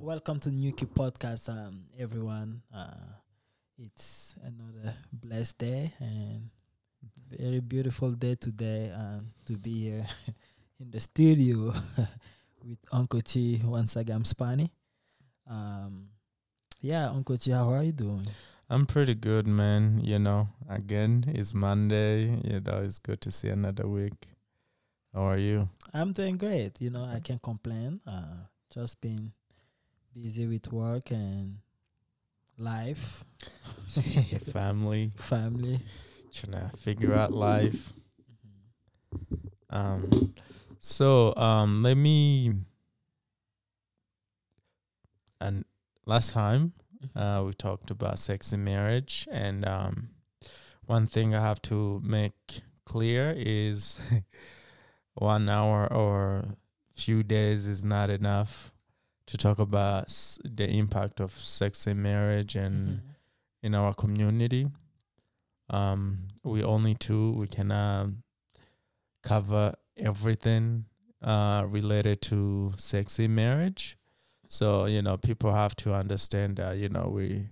welcome to Nuki Podcast, um, everyone. Uh, it's another blessed day and very beautiful day today um, to be here in the studio with Uncle Chi once again, Spani. Um, yeah, Uncle Chi, how are you doing? I'm pretty good, man. You know, again, it's Monday. You know, it's good to see another week. How are you? I'm doing great. You know, I can't complain. Uh, just been busy with work and life, Family, family. trying to figure out life. Um, so um, let me. And last time uh, we talked about sex in marriage, and um, one thing I have to make clear is one hour or few days is not enough to talk about s- the impact of sex in marriage and Mhm. in our community. Um, we only two. We cannot cover everything uh, related to sex in marriage. So you know, people have to understand that you know we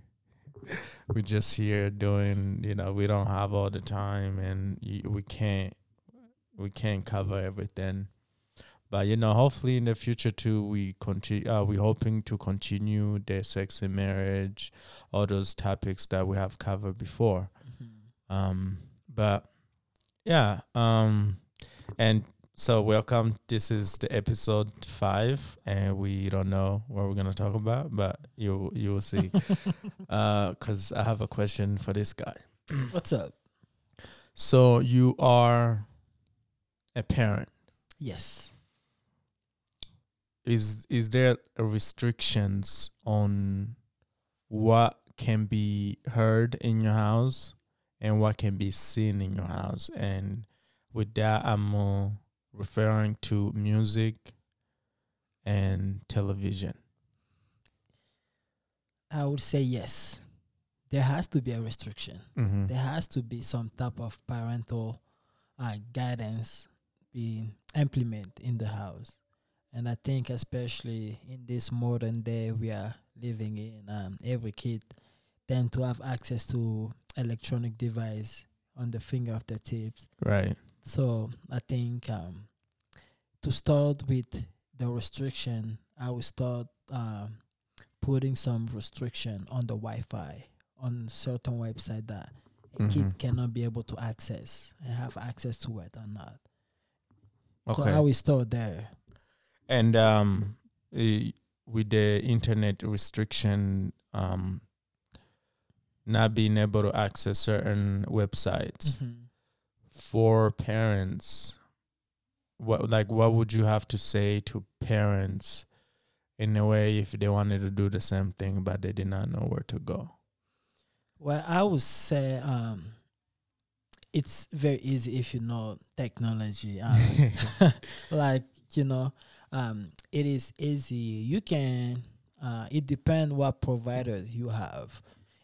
we just here doing. You know, we don't have all the time, and y- we can't we can't cover everything. But you know, hopefully in the future too, we continue. Uh, we're hoping to continue the sex and marriage, all those topics that we have covered before. Mhm. Um, but yeah, um, and so welcome. This is the episode five, and we don't know what we're gonna talk about, but you you will see. uh, cause I have a question for this guy. What's up? So you are a parent. Yes. Is is there restrictions on what can be heard in your house and what can be seen in your house? And with that, I'm uh, referring to music and television. I would say yes. There has to be a restriction. Mm-hmm. There has to be some type of parental uh, guidance being implemented in the house. And I think especially in this modern day we are living in, um, every kid tend to have access to electronic device on the finger of their tips. Right. So I think um, to start with the restriction, I will start um, putting some restriction on the Wi-Fi on certain website that a Mhm. kid cannot be able to access and have access to it or not. Okay. So. I will start there. And um, with the internet restriction, um, not being able to access certain websites. Mhm. for parents what like what would you have to say to parents in a way if they wanted to do the same thing but they did not know where to go Well, I would say um, it's very easy if you know technology. Um, like you know um it is easy you can uh it depends what provider you have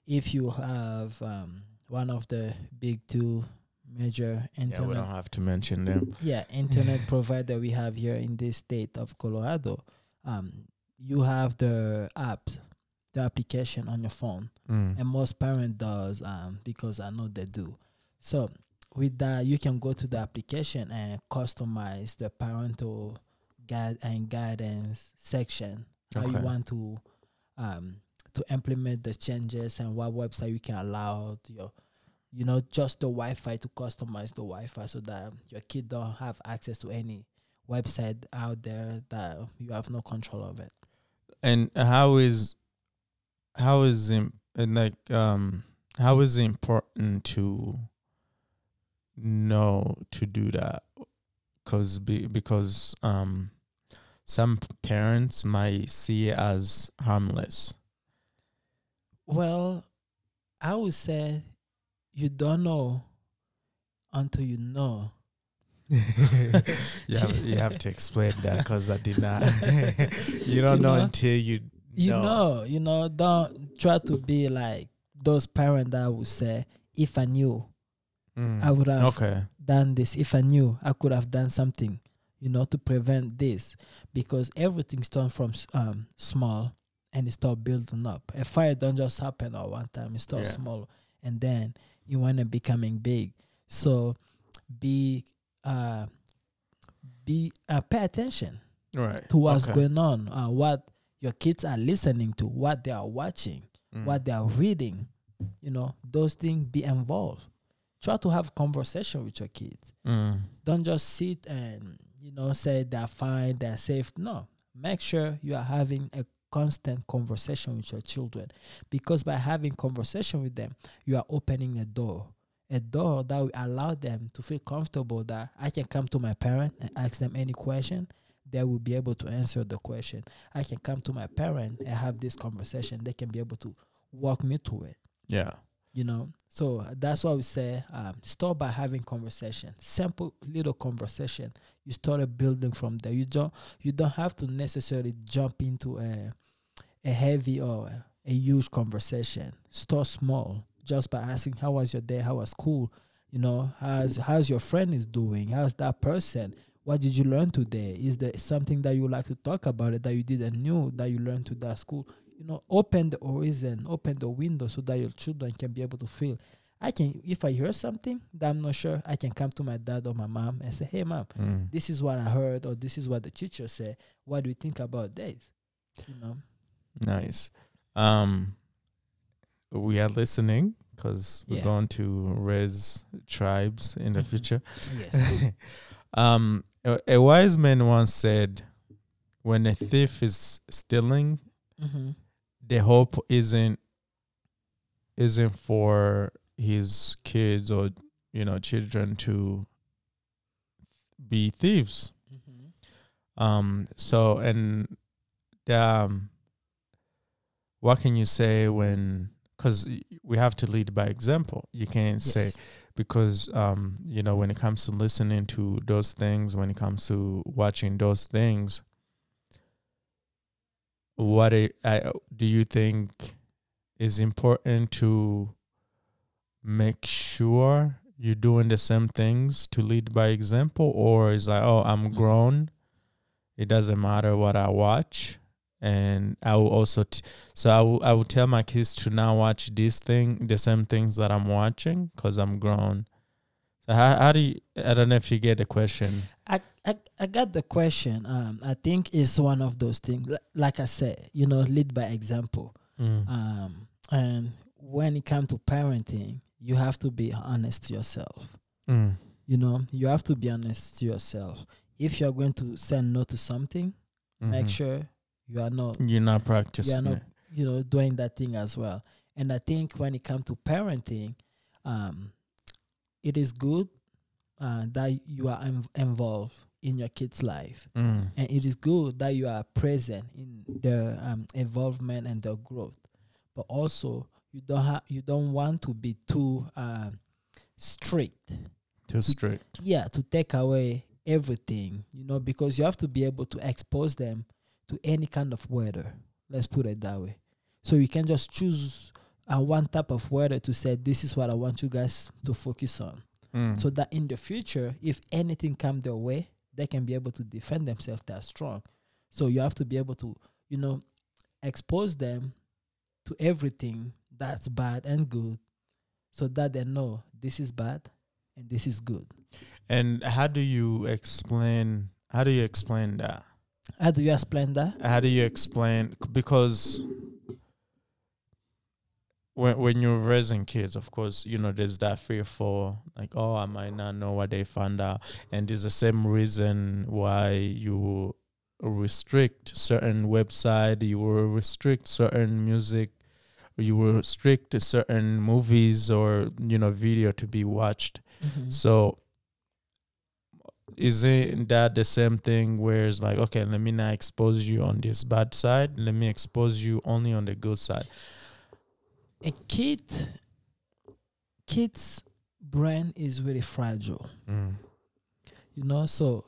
if you have um one of the big two major internet, yeah we don't have to mention them yeah internet provider we have here in this state of colorado um you have the app the application on your phone Mm. and most parent does um because I know they do. So with that, you can go to the application and customize the parental guide and guidance section. How you want to um to implement the changes and what website you can allow your you know just the Wi-Fi to customize the Wi-Fi so that your kid don't have access to any website out there that you have no control of it. and how is how is it and like um how is it important to know to do that cuz be, because um some parents might see it as harmless Well, I would say you don't know until you know. you have, you have to explain that because I did not. you don't You know, know? until you You know. know, you know, don't try to be like those parents that would say, if I knew, Mm. I would have Okay. done this. If I knew, I could have done something, you know, to prevent this. Because everything starts from um, small. and it start building up. A fire don't just happen at one time. It starts Yeah. small and then it want to becoming big. So be uh be uh, pay attention Right. to what's Okay. going on, uh, what your kids are listening to, what they are watching, Mm. what they are reading. You know, those things be involved. Try to have conversation with your kids. Mm. Don't just sit and you know say they're fine, they're safe. No, make sure you are having a constant conversation with your children, because by having conversation with them, you are opening a door, a door that will allow them to feel comfortable that I can come to my parent and ask them any question. They will be able to answer the question. I can come to my parent and have this conversation. They can be able to walk me through it Yeah. You know? So that's why we say um, start by having conversation. Simple little conversation. You started building from there. You don't you don't have to necessarily jump into a a heavy or a, a huge conversation. Start small. Just by asking how was your day? How was school? You know how's how's your friend is doing? How's that person? What did you learn today? Is there something that you like to talk about it that you didn't know that you learned to that school you know open the horizon open the window so that your children can be able to feel i can if i hear something that i'm not sure i can come to my dad or my mom and say hey mom Mm. this is what i heard or this is what the teacher said what do you think about this you know Nice. Um, we are listening because we're Yeah. going to raise tribes in the Mhm. future. yes um, a, a wise man once said, "When a thief is stealing, mm-hmm. The hope isn't isn't for his kids or you know children to be thieves." Mm-hmm. Um, so and um, what can you say when? Because we have to lead by example. You can't say because um, you know when it comes to listening to those things, when it comes to watching those things, what it, I, do you think is important to make sure you're doing the same things to lead by example, or is like, oh, I'm Mhm. grown, it doesn't matter what I watch, and I will also t- so I will I will tell my kids to now watch this thing, the same things that I'm watching, because I'm grown. So how how do you? I don't know if you get the question. I, I I got the question. Um, I think it's one of those things. Li- Like I said, you know, lead by example. Mm. Um, and when it comes to parenting, you have to be honest to yourself. Mm. You know, you have to be honest to yourself. If you're going to say no to something, make Mhm. sure you are not, you're not practicing. you practicing. are not, it. you know, doing that thing as well. And I think when it comes to parenting, um, it is good uh, that you are inv- involved in your kid's life Mm. and it is good that you are present in their um, involvement and their growth but also you don't have you don't want to be too um, strict Too strict. yeah to take away everything you know because you have to be able to expose them to any kind of weather let's put it that way so you can just choose uh, one type of weather to say this is what i want you guys to focus on Mm. so that in the future, if anything come their way, they can be able to defend themselves. They're strong. So you have to be able to, you know, expose them to everything that's bad and good, so that they know this is bad and this is good. And how do you explain? How do you explain that? How do you explain that? How do you explain? Because when when you're raising kids, of course, you know there's that fear for like, oh, I might not know what they found out, and there's the same reason why you restrict certain website, you will restrict certain music, you will restrict certain movies or you know video to be watched. Mhm. So isn't that the same thing where it's like, okay, let me not expose you on this bad side, let me expose you only on the good side. A kid, kid's brain is very fragile. Mm. You know, so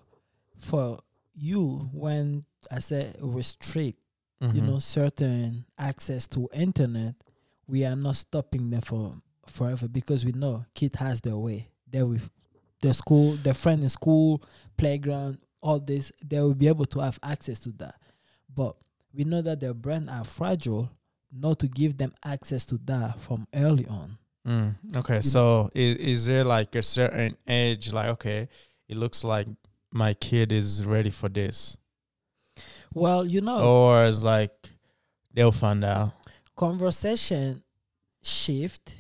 for you, when I say restrict. you Mhm. know certain access to internet we are not stopping them for forever because we know kid has their way there with the school their friend in school playground all this they will be able to have access to that but we know that their brain are fragile, not to give them access to that from early on. Mm, okay, You- so is, is there like a certain age, like okay, it looks like my kid is ready for this, Well, you know, or it's like they'll find out. conversation shift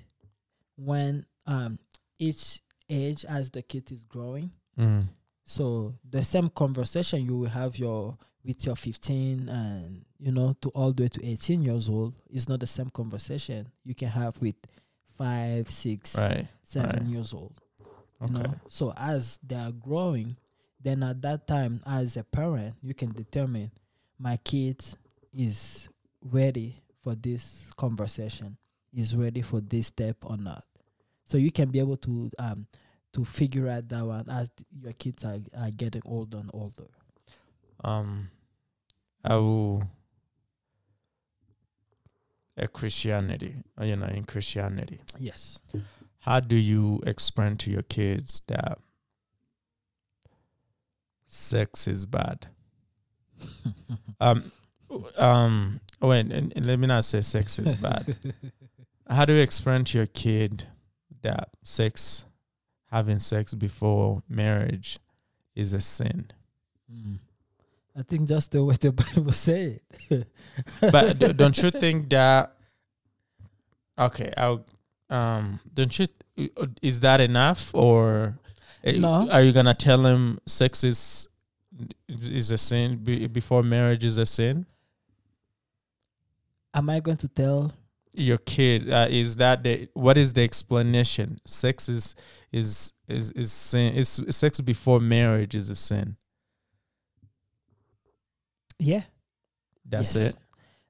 when um each age as the kid is growing. Mm. So the same conversation you will have your with your 15 and you know to all the way to 18 years old is not the same conversation you can have with five, six, Right. seven right. years old. You Okay. know, so as they are growing, then at that time, as a parent, you can determine my kid is ready for this conversation, is ready for this step or not. So you can be able to um to figure out that one as th- your kids are, are getting older and older. Um, I. A Christianity, uh, you know, in Christianity, Yes. how do you explain to your kids that sex is bad? Um, um. Wait, and, and let me not say sex is bad. How do you explain to your kid that sex, having sex before marriage, is a sin? Mm. I think just the way the Bible say it. But d- don't you think that? Okay, I'll. Um, don't you? uh, Is that enough, or uh, No. are you gonna tell him sex is is a sin be, before marriage is a sin? Am I going to tell Your kid uh, is that the what is the explanation? Sex is is is is sin. Is sex before marriage is a sin? Yeah. That's Yes. it.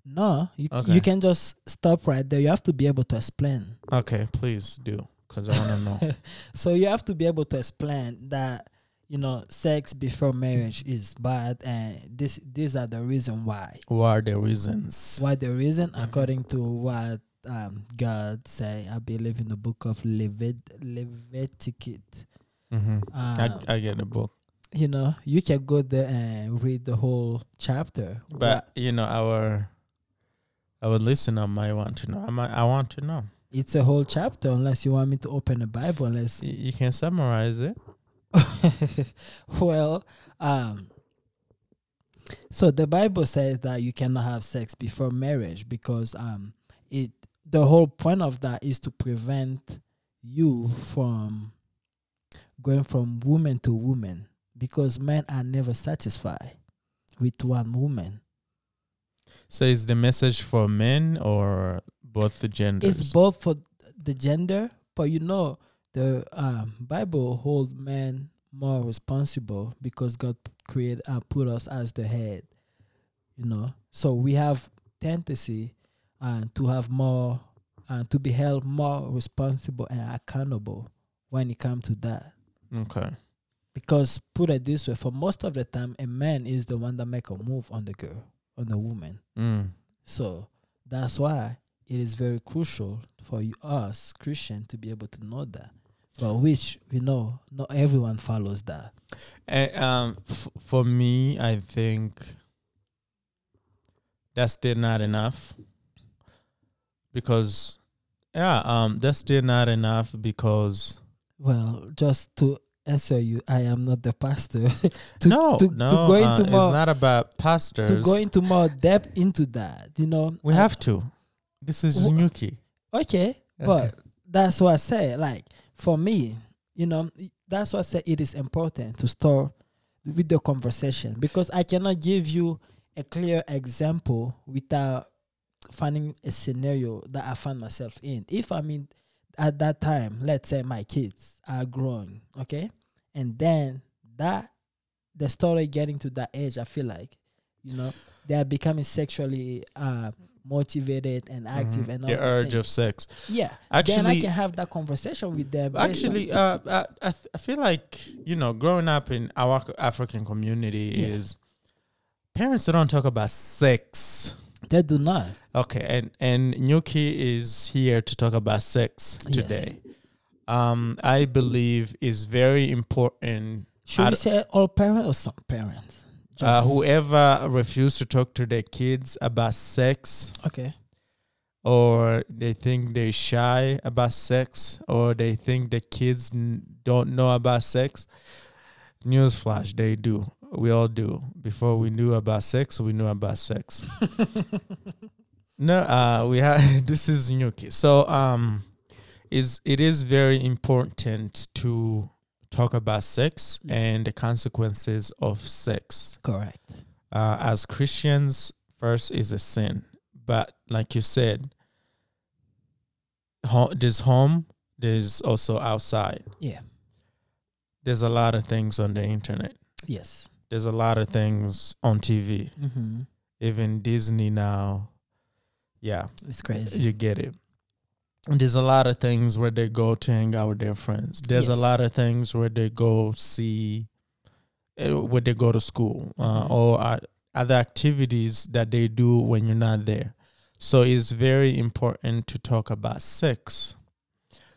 No, you Okay. you can just stop right there. You have to be able to explain. Okay, please do because I want to know. so you have to be able to explain that you know sex before marriage is bad, and this these are the reason why. what are the reasons? Why the reason, according to what um, God say, I believe in the book of Levit Leviticus. Mm-hmm. I Um, I get the book. You know, you can go there and read the whole chapter. But you know, our our listener might want to know. I might, I want to know. it's a whole chapter, unless you want me to open the Bible. Unless Y- You can summarize it. well, um, so the Bible says that you cannot have sex before marriage because um, it the whole point of that is to prevent you from going from woman to woman because men are never satisfied with one woman. So is the message for men or both the genders? It's both for the gender, but you know the um, Bible hold men more responsible because God created uh, put us as the head. You know, so we have tendency uh, to have more uh, to be held more responsible and accountable when it comes to that. okay. Because put it this way, for most of the time, a man is the one that make a move on the girl, on the woman. Mm. So that's why it is very crucial for you, us Christian to be able to know that. But which we know not everyone follows that. And, um, f- for me, I think that's still not enough because, yeah, um, that's still not enough because Well, just to answer you, I am not the pastor. to, no, to, no, to go uh, into it's more not about pastors. to go into more depth into that, you know. we I- have to. This is Wh- Nuki. okay, but that's what I say. Like for me, you know, that's why I say it is important to start with the conversation because I cannot give you a clear example without finding a scenario that I find myself in. If I mean at that time, let's say my kids are growing, okay, and then that the story getting to that age, I feel like, you know, they are becoming sexually uh motivated and active Mhm. and all the urge things. of sex. Yeah. actually, then I can have that conversation with them. actually, uh, I I, th- I feel like you know, growing up in our African community Yeah. is parents don't talk about sex. They do not. Okay, and and Nyuki is here to talk about sex Yes. today. Um, I believe is very important. Should we say all parents or some parents? Uh, whoever refuse to talk to their kids about sex, Okay. or they think they're shy about sex, or they think the kids n- don't know about sex. Newsflash, they do. We all do. Before we knew about sex, we knew about sex. No, uh, we have. this is Nyuki. So, um, is it is very important to talk about sex Yeah. and the consequences of sex. Correct. Uh, as Christians, first is a sin, but like you said, ho- there's home, there's also outside. Yeah. There's a lot of things on the internet. Yes. There's a lot of things on TV. Mm-hmm. Even Disney now. Yeah, It's crazy. you get it. And there's a lot of things where they go to hang out with their friends. There's a lot of things where they go see, uh, where they go to school, uh, Mhm. or other activities that they do when you're not there. So it's very important to talk about sex.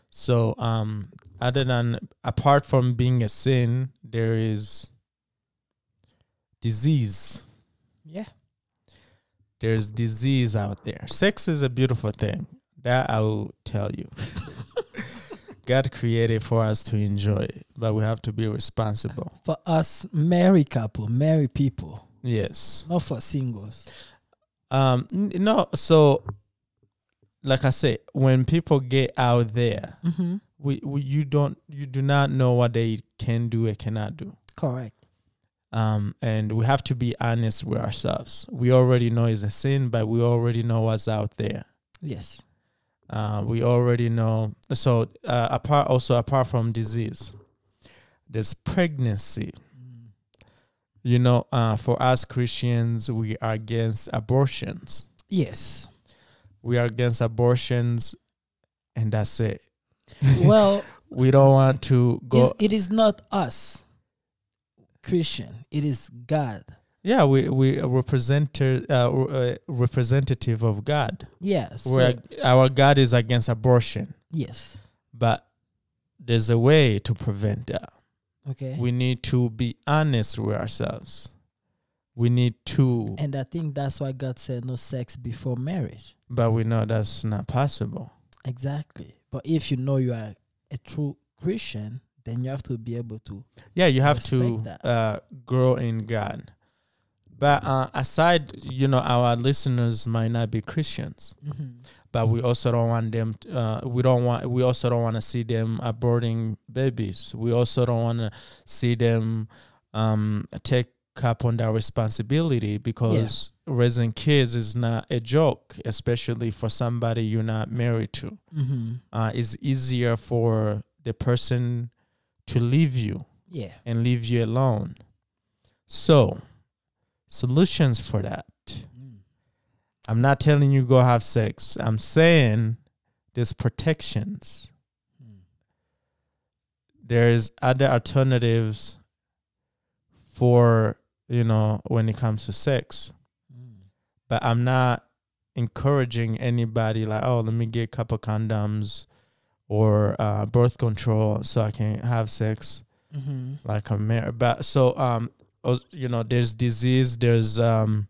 So, um, other than apart from being a sin, there is disease Yeah. there's disease out there. Sex is a beautiful thing. That I will tell you. God created for us to enjoy it, but we have to be responsible. For us married couple, married people, Yes. not for singles. Um no, so like I said, when people get out there, Mm-hmm. we, we you don't you do not know what they can do and cannot do. Correct. Um, and we have to be honest with ourselves. We already know it's a sin, but we already know what's out there. Yes. Uh, we already know. So uh, apart also apart from disease, there's pregnancy. Mm. You know, uh, for us Christians, we are against abortions. Yes. We are against abortions, and that's it. Well, we don't want to go. it is not us, Christian. It is God. yeah, we we are representer uh, uh, representative of God. Yes. We're, our God is against abortion, yes. but there's a way to prevent that. Okay. we need to be honest with ourselves. We need to, and I think that's why God said no sex before marriage. but we know that's not possible. Exactly. But if you know you are a true Christian, then you have to be able to. Yeah, you have to uh, grow in God. But uh, aside, you know, our listeners might not be Christians, but we also don't want them. t- uh, we don't want. We also don't want to see them aborting babies. We also don't want to see them um, take up on that responsibility because raising kids is not a joke, especially for somebody you're not married to. Mm-hmm. Uh, it's easier for the person to leave you Yeah. and leave you alone. So, solutions for that. Mm. I'm not telling you go have sex. I'm saying there's protections. Mm. There's other alternatives for, you know, when it comes to sex. Mm. But I'm not encouraging anybody like, oh, let me get a couple condoms or uh, birth control so I can have sex. Mm-hmm. like a mar- but so um you know there's disease there's um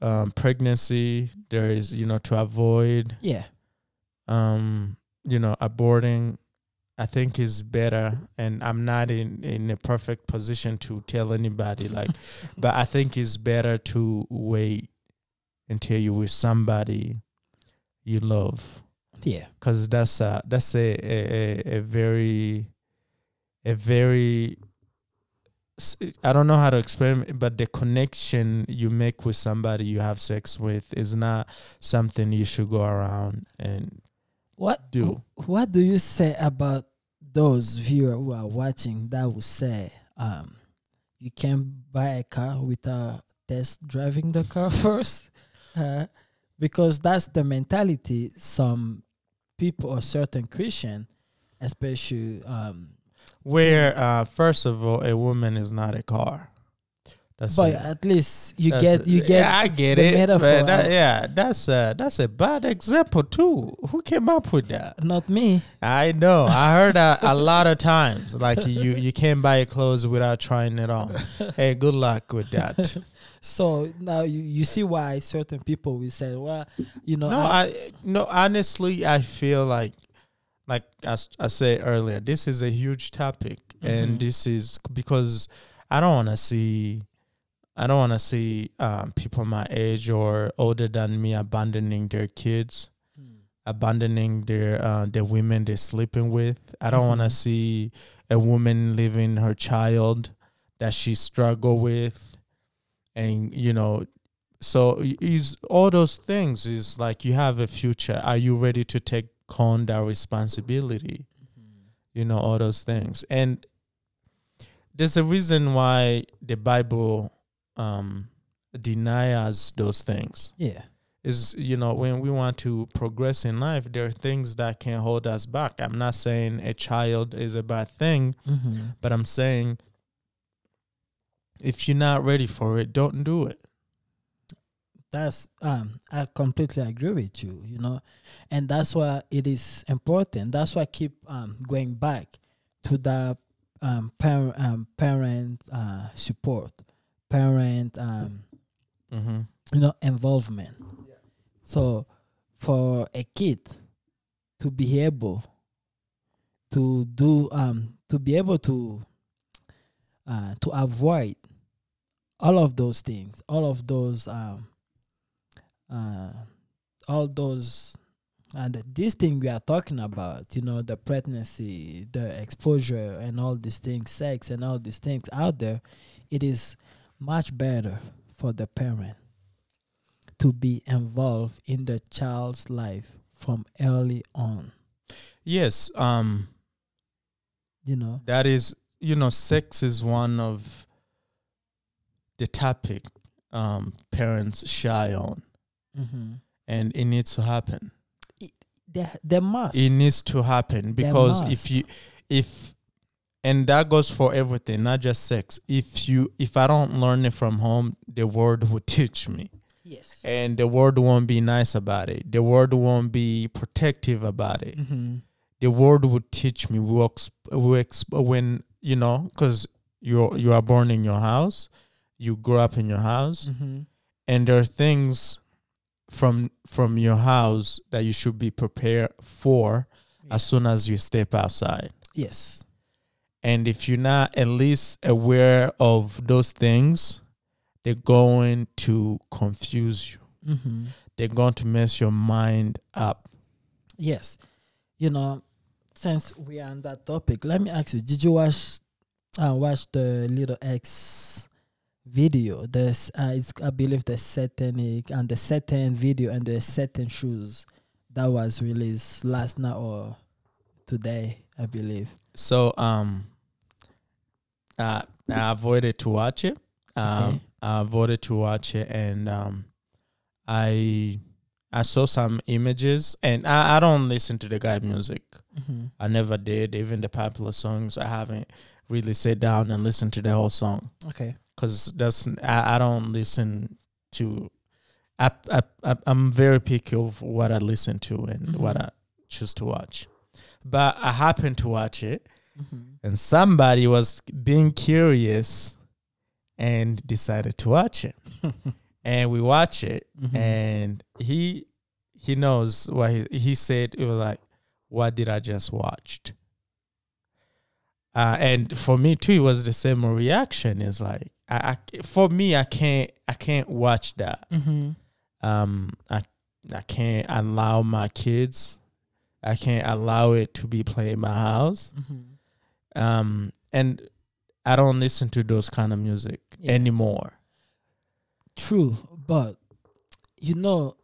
um pregnancy there is you know to avoid Yeah. um you know aborting i think is better and i'm not in in a perfect position to tell anybody like but i think it's better to wait until you with somebody you love Yeah. because that's a that's a, a a- very a very I don't know how to explain it, but the connection you make with somebody you have sex with is not something you should go around and What Do. What do you say about those viewers who are watching that will say, um, you can buy a car without test driving the car first? Uh, because that's the mentality some people or certain Christian, especially um, where uh first of all a woman is not a car That's but it. at least you get you get Yeah, I get the it. metaphor that- yeah, that's a that's a bad example too. Who came up with that? not me. I know. I heard that a lot of times. Like you, you can't buy clothes without trying it on. Hey, good luck with that. So now you, you see why certain people will say, well, you know, No, I no. Honestly, I feel like, like as I said earlier, this is a huge topic, Mhm. and this is because I don't want to see, I don't want to see um, people my age or older than me abandoning their kids, Mm. abandoning their uh, the women they're sleeping with. I don't want to see a woman leaving her child that she struggle with, and you know so is all those things is like you have a future. Are you ready to take on that responsibility? You know all those things. And there's a reason why the bible um deny us those things. Yeah, is you know when we want to progress in life there are things that can hold us back. I'm not saying a child is a bad thing mm-hmm. but i'm saying if you're not ready for it don't do it. That's um I completely agree with you, you know, and that's why it is important. That's why I keep um going back to the um parent um parent uh support, parent um mm-hmm. you know involvement. So for a kid to be able to do um to be able to uh to avoid all of those things, all of those um uh all those and this thing we are talking about, you know, the pregnancy, the exposure and all these things, sex and all these things out there, it is much better for the parent to be involved in the child's life from early on. yes um You know, that is you know sex is one of the topic um parents shy on mm-hmm. and it needs to happen they they must. it needs to happen because if you if and that goes for everything not just sex. If you if i don't learn it from home the world will teach me. Yes. and the world won't be nice about it. The world won't be protective about it. Mm-hmm. the world would teach me. Will exp- will exp- when you know because you you are born in your house. You grow up in your house. Mm-hmm. and there are things from from your house that you should be prepared for as soon as you step outside. Yes. And if you're not at least aware of those things they're going to confuse you Mm-hmm. they're going to mess your mind up Yes. You know, since we are on that topic, let me ask you: Did you watch uh, watch the Little X video? There's, uh, it's, I believe, the satanic and the Satan video and the Satan shoes that was released last night or today, I believe. So um, uh, I avoided to watch it. Um, Okay. I avoided to watch it, and um, I I saw some images, and I, I don't listen to the guy music. Mm-hmm. I never did. Even the popular songs, I haven't really sat down and listened to the whole song Okay. because that's I, I don't listen to. I, I, I I'm very picky of what I listen to and what Mhm. I choose to watch, but I happened to watch it Mm-hmm. and somebody was being curious and decided to watch it and we watch it Mhm. and he he knows what he he said it was like what did i just watched uh, and for me too it was the same reaction it's like I, I for me i can't i can't watch that Mm-hmm. um i i can't allow my kids i can't allow it to be played in my house Mm-hmm. um and i don't listen to those kind of music Yeah. anymore True, but you know,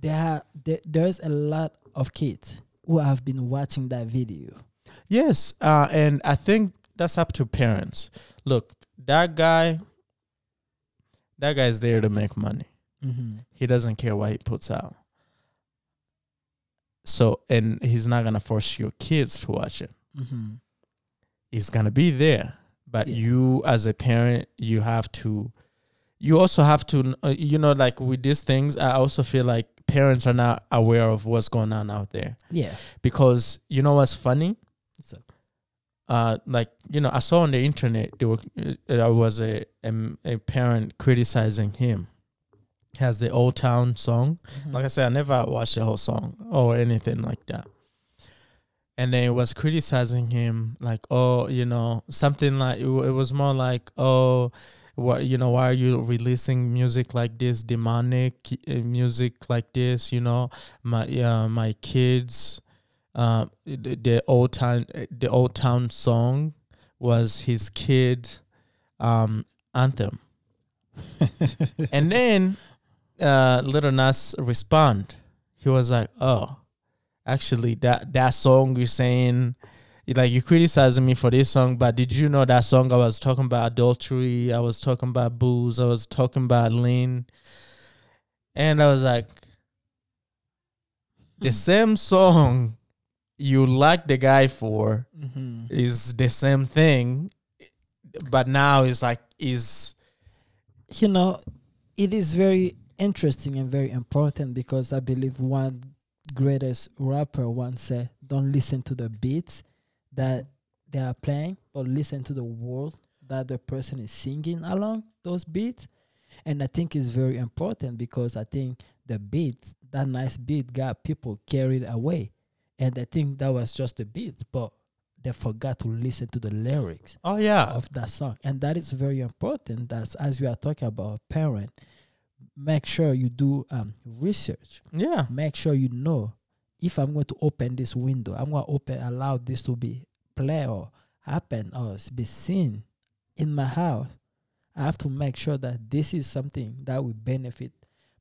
there are there, there's a lot of kids who have been watching that video. yes uh and i think that's up to parents look that guy that guy's there to make money Mm-hmm. he doesn't care what he puts out so and he's not gonna force your kids to watch it Mm-hmm. he's gonna be there but Yeah. you as a parent you have to you also have to uh, you know like with these things i also feel like parents are not aware of what's going on out there Yeah. because you know what's funny So, uh like you know i saw on the internet there were uh, there was a a, a parent criticizing him has the old town song mhm. like i said i never watched the whole song or anything like that and then it was criticizing him like oh you know something like it, wa- it was more like oh what you know why are you releasing music like this demonic uh, music like this you know my uh, my kids uh, the, the old town the old town song was his kid um anthem. And then uh little nas respond. He was like oh actually that that song you're saying like you're criticizing me for this song but did you know that song i was talking about adultery i was talking about booze i was talking about lean and i was like the same song you like the guy for Mhm. is the same thing but now it's like is you know, it is very interesting and very important because I believe one greatest rapper once said, "Don't listen to the beats that they are playing, but listen to the world that the person is singing along those beats." And I think it's very important because I think the beats, that nice beat, got people carried away, and I think that was just the beats, but they forgot to listen to the lyrics oh yeah. of that song. And that is very important. That as we are talking about parent make sure you do um, research. Yeah. Make sure you know if i'm going to open this window i'm going to open allow this to be play or happen or be seen in my house. I have to make sure that this is something that will benefit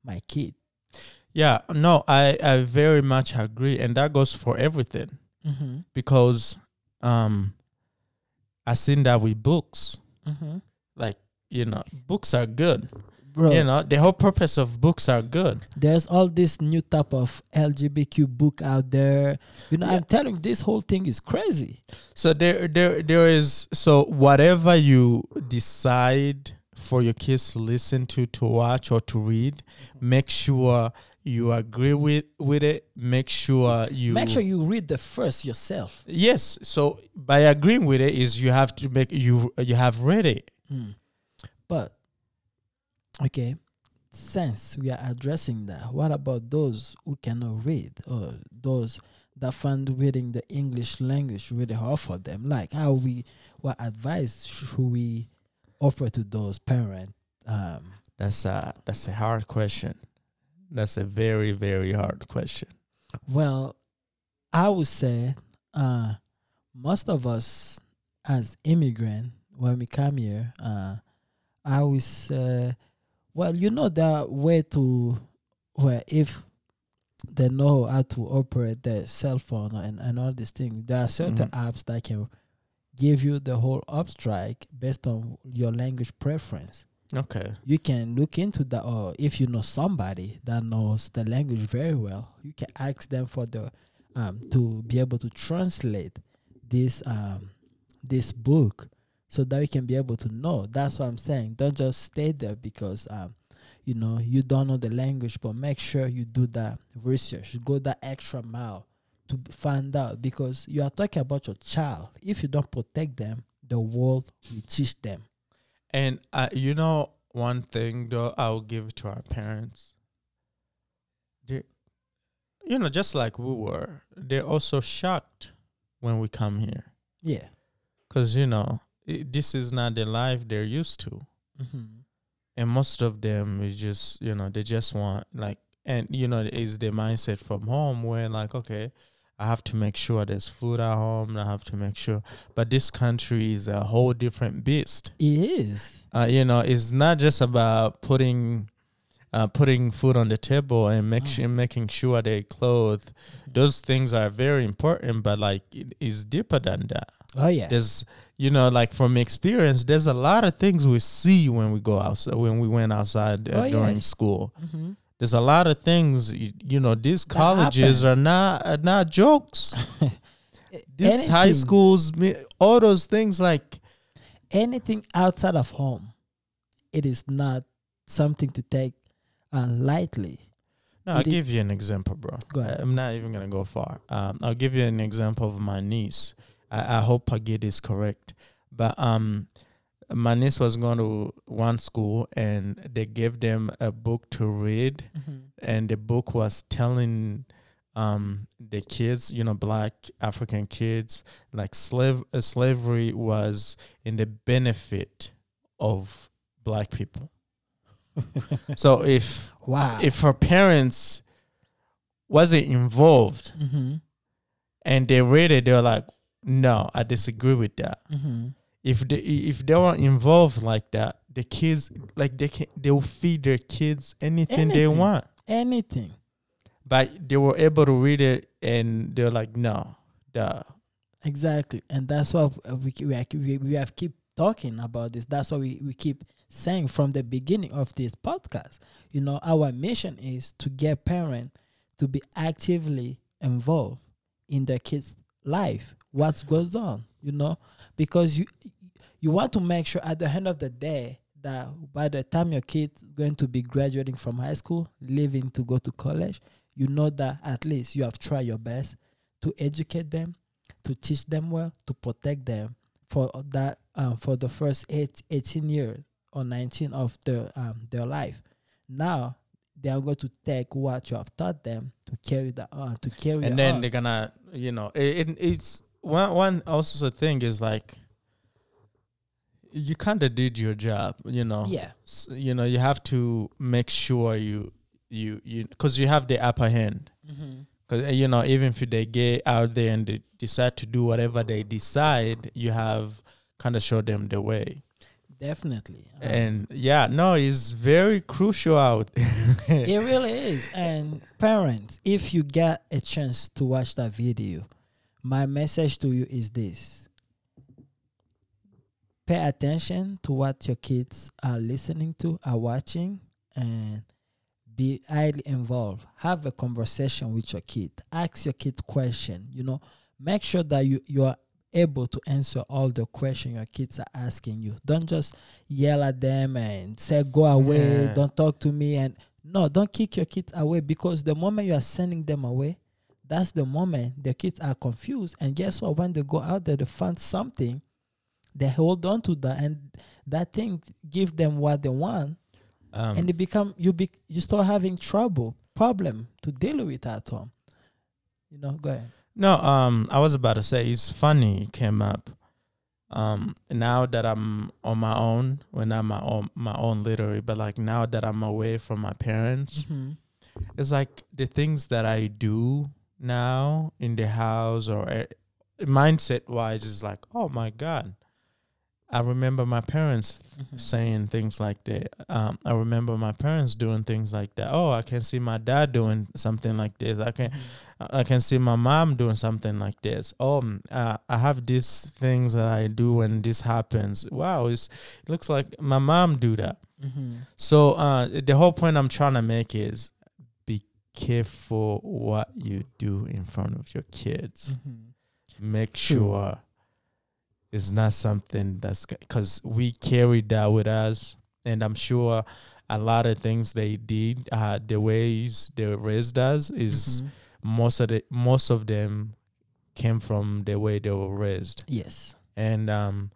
my kid. Yeah no i i very much agree and that goes for everything. Mm-hmm. because um i seen that with books. Mm-hmm. like you know books are good bro. You know the whole purpose of books are good. There's all this new type of lgbtq book out there. You know Yeah. i'm telling you this whole thing is crazy. So there there there is so whatever you decide for your kids to listen to to watch or to read make sure you agree with with it. Make sure you make sure you read the first yourself. Yes. So by agreeing with it is you have to make you you have read it. Mm. but okay since we are addressing that what about those who cannot read or those that find reading the english language really hard for them? Like how we what advice should we offer to those parents? Um that's a that's a hard question. That's a very very hard question. Well, I would say uh, most of us as immigrant when we come here, uh, I would say, well, you know that way to where if they know how to operate their cell phone and, and all these things, there are certain Mhm. apps that can give you the whole upstrike based on your language preference okay you can look into that or if you know somebody that knows the language very well you can ask them for the um to be able to translate this um this book so that we can be able to know. That's what i'm saying. Don't just stay there because um you know you don't know the language but make sure you do that research. Go that extra mile to find out because you are talking about your child. If you don't protect them the world will teach them. And uh, you know one thing though I'll give to our parents. They, you know, just like we were, they're also shocked when we come here. Yeah. Because you know i this is not the life they're used to, mm-hmm. and most of them is just you know they just want like and you know is the mindset from home where like okay. I have to make sure there's food at home. I have to make sure, but this country is a whole different beast. It is. uh, you know, it's not just about putting uh, putting food on the table and make sure, making sure they clothed. Those things are very important, but like it is deeper than that. Oh yeah. There's, you know, like from experience, there's a lot of things we see when we go outside, when we went outside uh, Oh, during yes. school. mm-hmm. There's a lot of things, you, you know, these That colleges happen. are not are not jokes. These high schools, all those things, like anything outside of home, it is not something to take uh, lightly. No, I'll give you an example, bro. Go ahead. I'm not even gonna go far. Um, I'll give you an example of my niece. I, I hope I get this correct, but um, my niece was going to one school and they gave them a book to read, and the book was telling um the kids, you know, black African kids, like slave uh, slavery was in the benefit of black people. so if Wow. if her parents wasn't involved mm-hmm. and they read it, they were like, no, I disagree with that. Mm-hmm. If they if they were involved like that, the kids like they can they will feed their kids anything, they want. anything. But they were able to read it and they're like, no, duh. Exactly, and that's why we we we, we have keep talking about this. That's why we, we keep saying from the beginning of this podcast. You know, our mission is to get parents to be actively involved in their kids' life. What goes on, you know, because you you want to make sure at the end of the day that by the time your kid's going to be graduating from high school, leaving to go to college, you know that at least you have tried your best to educate them to teach them well, to protect them for that um, for the first eight, 18 years or 19 of their um, their life. Now they are going to take what you have taught them to carry that on, to carry And then on. they're gonna, you know, it, it it's one one also thing is like you kind of did your job, you know. yeah, S- you know you have to make sure you you you because you have the upper hand mm-hmm. because you know even if they get out there and they decide to do whatever they decide you have kind of show them the way definitely. Um, and yeah no it's very crucial out it really is. And parents, if you get a chance to watch that video, my message to you is this pay attention to what your kids are listening to, are watching, and be highly involved. Have a conversation with your kid. Ask your kid question. You know, make sure that you, you are able to answer all the questions your kids are asking you. Don't just yell at them and say, go away, Yeah. don't talk to me. And no, don't kick your kids away because the moment you are sending them away, that's the moment the kids are confused. And guess what? When they go out there to find something, they hold on to that and that thing give them what they want um, and they become you be you start having trouble problem to deal with at home you know go ahead no um i was about to say it's funny it came up um now that i'm on my own when i'm my own my own literally but like now that i'm away from my parents it's like the things that I do now in the house or uh, mindset wise is like, oh my God. I remember my parents Mhm. saying things like that. Um, I remember my parents doing things like that. Oh, I can see my dad doing something like this. I can, I can see my mom doing something like this. Oh, uh, I have these things that I do when this happens. Wow, it's, it looks like my mom do that. Mhm. So uh, the whole point I'm trying to make is be careful what you do in front of your kids. Mhm. Make True. sure it's not something that's because we carried that with us, and I'm sure a lot of things they did, uh, the ways they raised us, is Mhm. most of the most of them came from the way they were raised. Yes. And um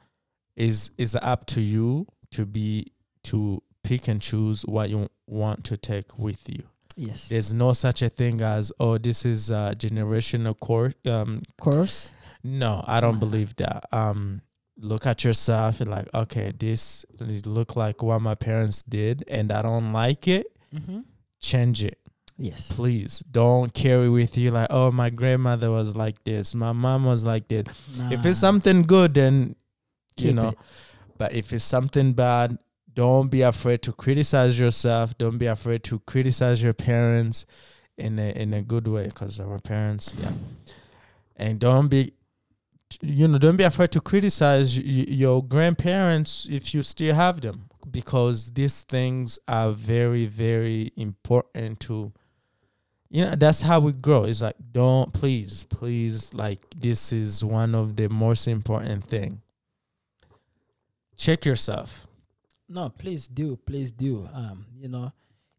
is is up to you to be to pick and choose what you want to take with you. Yes. There's no such a thing as oh this is a generational core um course no i don't believe that um look at yourself and like okay this is look like what my parents did and i don't like it mm-hmm. change it yes please don't carry with you like oh my grandmother was like this my mom was like this if it's something good then you keep know it. But if it's something bad, don't be afraid to criticize yourself. Don't be afraid to criticize your parents in a in a good way because our parents, yeah. And don't be, you know, don't be afraid to criticize your grandparents if you still have them because these things are very very important to. You know, that's how we grow. It's like don't please, please, like this is one of the most important thing check yourself No, please do, please do. Um, you know,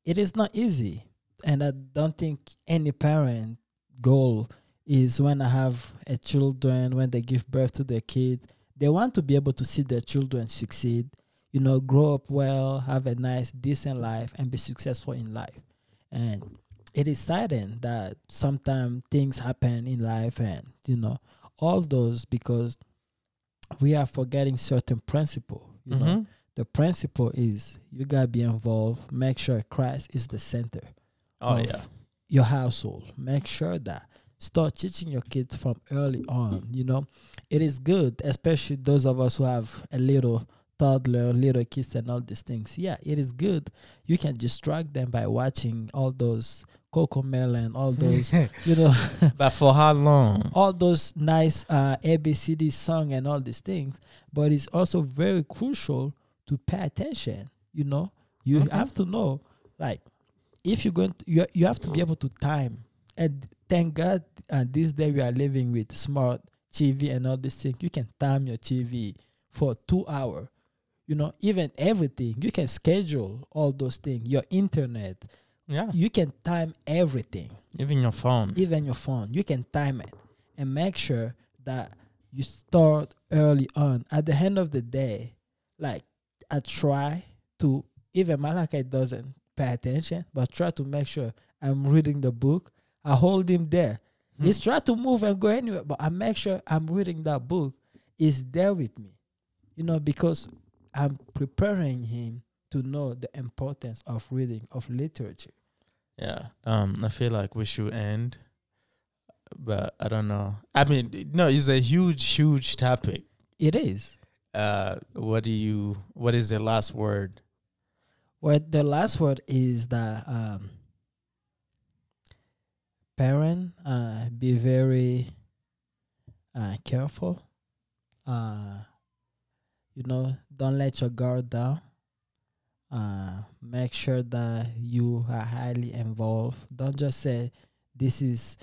it is not easy, and I don't think any parent goal is when I have a children when they give birth to their kid, they want to be able to see their children succeed, you know, grow up well, have a nice, decent life, and be successful in life. And it is saddened that sometimes things happen in life, and you know, all those because we are forgetting certain principle. You know, Mhm. the principle is you gotta be involved. Make sure Christ is the center Oh of yeah. your household. Make sure that start teaching your kids from early on. You know, it is good, especially those of us who have a little toddler, little kids, and all these things. Yeah, it is good. You can distract them by watching all those CoComelon, all those, you know, but for how long? all those nice uh, ABCD song and all these things. But it's also very crucial to pay attention. You know, you Mhm. have to know, like, if you're going, to, you you have to be able to time. And thank God, uh, this day we are living with smart TV and all these things. You can time your TV for two hour. You know, even everything you can schedule all those things. Your internet, Yeah. you can time everything Even your phone. even your phone you can time it and make sure that you start early on at the end of the day like i try to even malachi doesn't pay attention but try to make sure i'm reading the book i hold him there Hmm. he's trying to move and go anywhere but i make sure i'm reading that book is there with me you know because i'm preparing him to know the importance of reading of literature Yeah. Um, I feel like we should end, but I don't know. I mean, no, it's a huge, huge topic. it is Uh, what do you? What is the last word? Well, the last word is that um, parent uh, be very uh, careful. Uh, you know, don't let your guard down. Uh, make sure that you are highly involved. Don't just say this is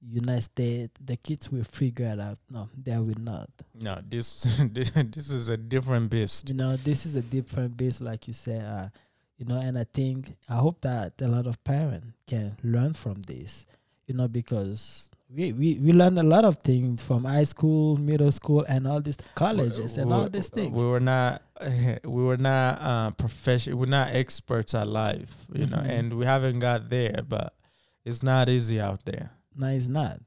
United States. The kids will figure it out. No, they will not. No, this this, this is a different beast. you know this is a different beast like you said uh you know and i think i hope that a lot of parents can learn from this you know because we, we, we learn a lot of things from high school middle school and all these colleges and all these things We were not we were not uh profession we're not experts at life, you know, Mhm. and we haven't got there, but it's not easy out there. no it's not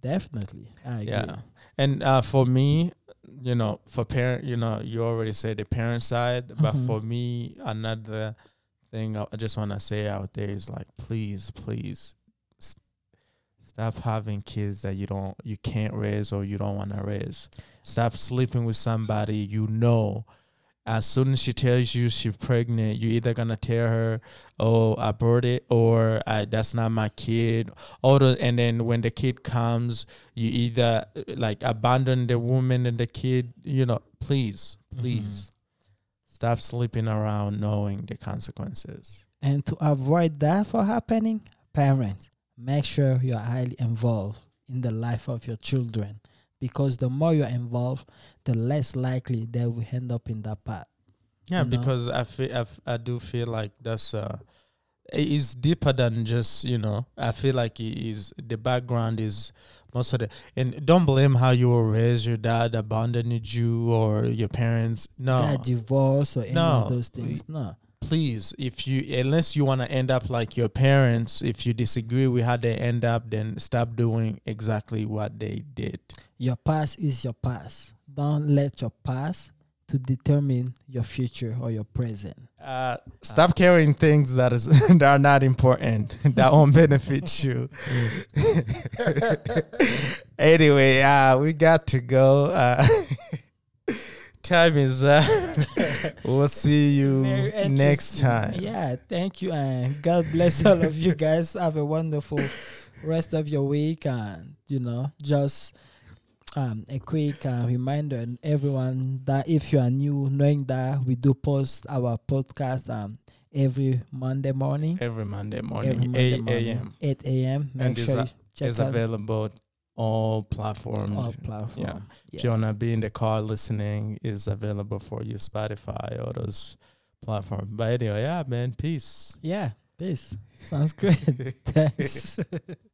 definitely I agree. Yeah. And uh for me, you know, for parent, you know, you already said the parent side, but Mhm. for me another thing I just want to say out there is like please, please stop having kids that you don't you can't raise or you don't want to raise. Stop sleeping with somebody you know as soon as she tells you she's pregnant, you're either gonna tell her, "Oh, abort it," or I, "That's not my kid." Or the, and then when the kid comes, you either like abandon the woman and the kid. You know, please, mm-hmm. please, stop sleeping around knowing the consequences. and to avoid that from happening parents make sure you're highly involved in the life of your children because the more you're involved the less likely they will end up in that path Yeah, You know? because I feel I, f- I do feel like that's uh, it's deeper than just you know. I feel like it is the background is most of the and don't blame how you were raised. Your dad abandoned you or your parents. No, that divorce or any No. of those things no please if you unless you want to end up like your parents if you disagree with how they end up then stop doing exactly what they did. Your past is your past. Don't let your past to determine your future or your present. Uh stop carrying things that is that are not important that won't benefit you. Anyway uh we got to go uh time is up we'll see you next time Yeah, thank you, and God bless all of you guys. Have a wonderful rest of your week, and you know, just um, a quick uh, reminder, and everyone that if you are new, knowing that we do post our podcast um every Monday morning, every monday every morning Monday 8 a.m eight a.m. Make And is sure a- check is available all platforms. All platform. If you wanna be in the car listening, is available for you Spotify or those platforms. But anyway, yeah, man, peace. Yeah. Peace. Sounds great. Thanks.